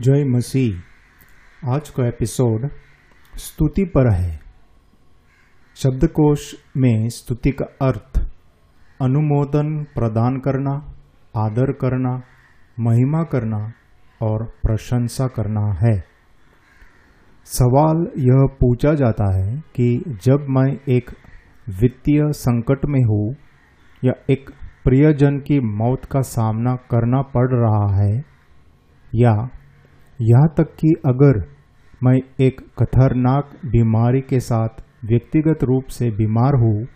जय मसीह। आज का एपिसोड स्तुति पर है। शब्दकोश में स्तुति का अर्थ, अनुमोदन प्रदान करना, आदर करना, महिमा करना और प्रशंसा करना है। सवाल यह पूछा जाता है कि जब मैं एक वित्तीय संकट में हूँ या एक प्रियजन की मौत का सामना करना पड़ रहा है या यहाँ तक कि अगर मैं एक खतरनाक बीमारी के साथ व्यक्तिगत रूप से बीमार हूँ,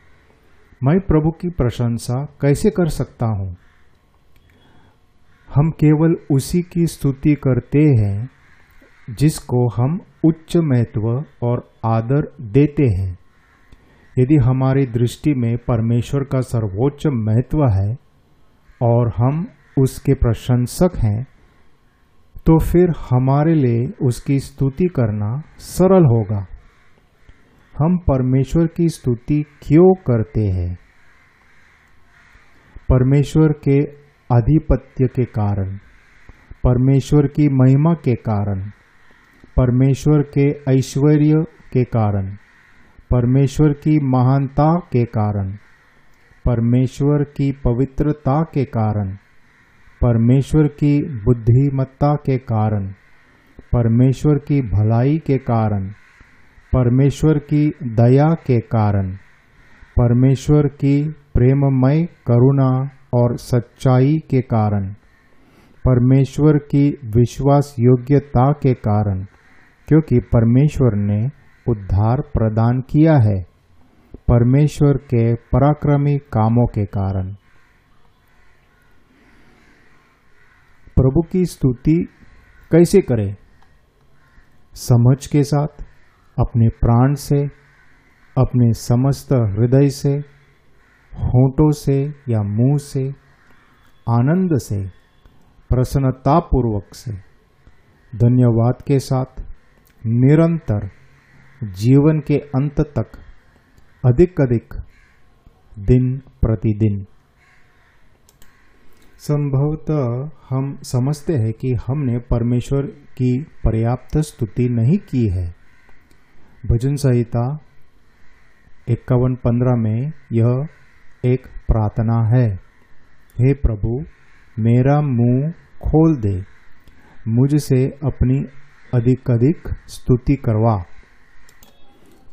मैं प्रभु की प्रशंसा कैसे कर सकता हूँ? हम केवल उसी की स्तुति करते हैं, जिसको हम उच्च महत्व और आदर देते हैं। यदि हमारी दृष्टि में परमेश्वर का सर्वोच्च महत्व है और हम उसके प्रशंसक हैं तो फिर हमारे लिए उसकी स्तुति करना सरल होगा। हम परमेश्वर की स्तुति क्यों करते हैं? परमेश्वर के आधिपत्य के कारण, परमेश्वर की महिमा के कारण, परमेश्वर के ऐश्वर्य के कारण, परमेश्वर की महानता के कारण, परमेश्वर की पवित्रता के कारण। परमेश्वर की बुद्धिमत्ता के कारण, परमेश्वर की भलाई के कारण, परमेश्वर की दया के कारण, परमेश्वर की प्रेममय करुणा और सच्चाई के कारण, परमेश्वर की विश्वास योग्यता के कारण, क्योंकि परमेश्वर ने उद्धार प्रदान किया है, परमेश्वर के पराक्रमी कामों के कारण। प्रभु की स्तुति कैसे करें? समझ के साथ, अपने प्राण से, अपने समस्त हृदय से, होठों से या मुँह से, आनंद से, प्रसन्नतापूर्वक से। धन्यवाद के साथ, निरंतर, जीवन के अंत तक अधिक अधिक दिन प्रतिदिन। संभवतः हम समझते हैं कि हमने परमेश्वर की पर्याप्त स्तुति नहीं की है। भजन संहिता इक्यावन पंद्रह में यह एक प्रार्थना है। हे प्रभु, मेरा मुँह खोल दे, मुझसे अपनी अधिक अधिक स्तुति करवा।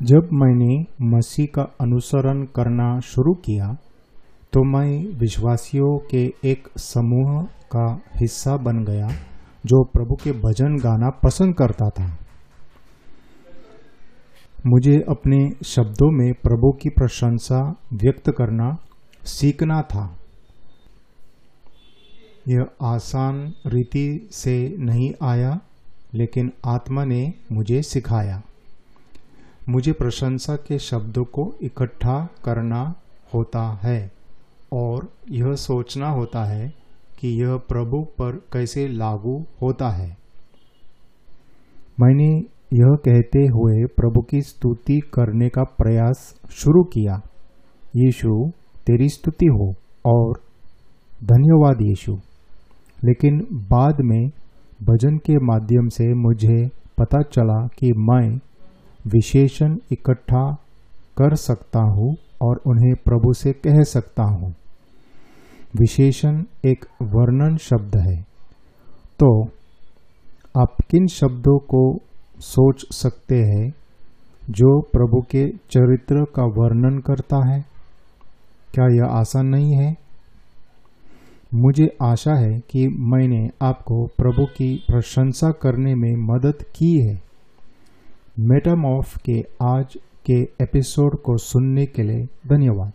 जब मैंने मसीह का अनुसरण करना शुरू किया तो मैं विश्वासियों के एक समूह का हिस्सा बन गया, जो प्रभु के भजन गाना पसंद करता था। मुझे अपने शब्दों में प्रभु की प्रशंसा व्यक्त करना सीखना था। यह आसान रीति से नहीं आया, लेकिन आत्मा ने मुझे सिखाया। मुझे प्रशंसा के शब्दों को इकट्ठा करना होता है। और यह सोचना होता है कि यह प्रभु पर कैसे लागू होता है। मैंने यह कहते हुए प्रभु की स्तुति करने का प्रयास शुरू किया। यीशु, तेरी स्तुति हो और धन्यवाद यीशु। लेकिन बाद में भजन के माध्यम से मुझे पता चला कि मैं विशेषण इकट्ठा कर सकता हूँ। और उन्हें प्रभु से कह सकता हूँ। विशेषण एक वर्णन शब्द है। तो आप किन शब्दों को सोच सकते हैं जो प्रभु के चरित्र का वर्णन करता है? क्या यह आसान नहीं है? मुझे आशा है कि मैंने आपको प्रभु की प्रशंसा करने में मदद की है। मेटामॉफ के आज के एपिसोड को सुनने के लिए धन्यवाद।